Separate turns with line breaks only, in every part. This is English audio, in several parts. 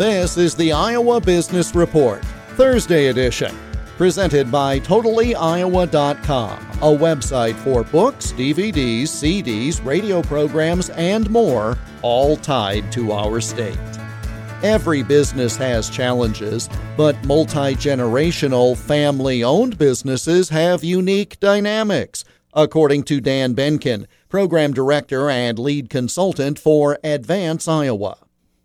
This is the Iowa Business Report, Thursday edition, presented by TotallyIowa.com, a website for books, DVDs, CDs, radio programs, and more, all tied to our state. Every business has challenges, but multi generational, family owned businesses have unique dynamics, according to Dan Beenken, Program Director and Lead Consultant for Advance Iowa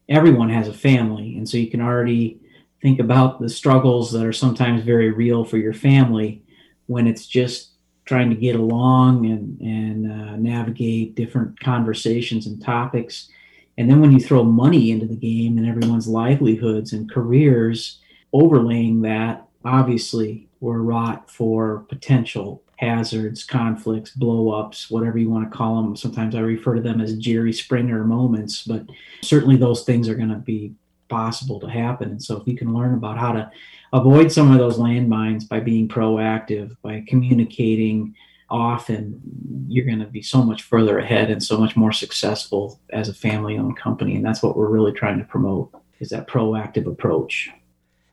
everyone has a family. And so you can already think about the struggles that are sometimes very real for your family when it's just trying to get along and, and uh, navigate different conversations and topics. And then when you throw money into the game and everyone's livelihoods and careers overlaying that, obviously we're wrought for potential hazards, conflicts, blowups, whatever you want to call them. Sometimes I refer to them as Jerry Springer moments, but certainly those things are going to be possible to happen. And so if you can learn about how to avoid some of those landmines by being proactive, by communicating often, you're going to be so much further ahead and so much more successful as a family owned company. And that's what we're really trying to promote is that proactive approach.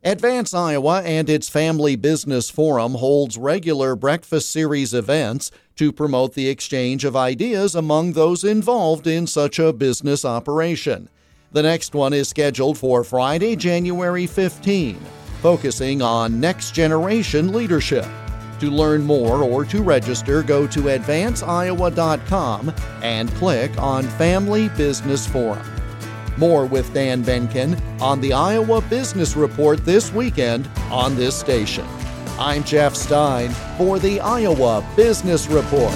Advance Iowa and its Family Business Forum holds regular breakfast series events to promote the exchange of ideas among those involved in such a business operation. The next one is scheduled for Friday, January 15, focusing on next generation leadership. To learn more or to register, go to advanceiowa.com and click on Family Business Forum. More with Dan Beenken on the Iowa Business Report this weekend on this station. I'm Jeff Stein for the Iowa Business Report.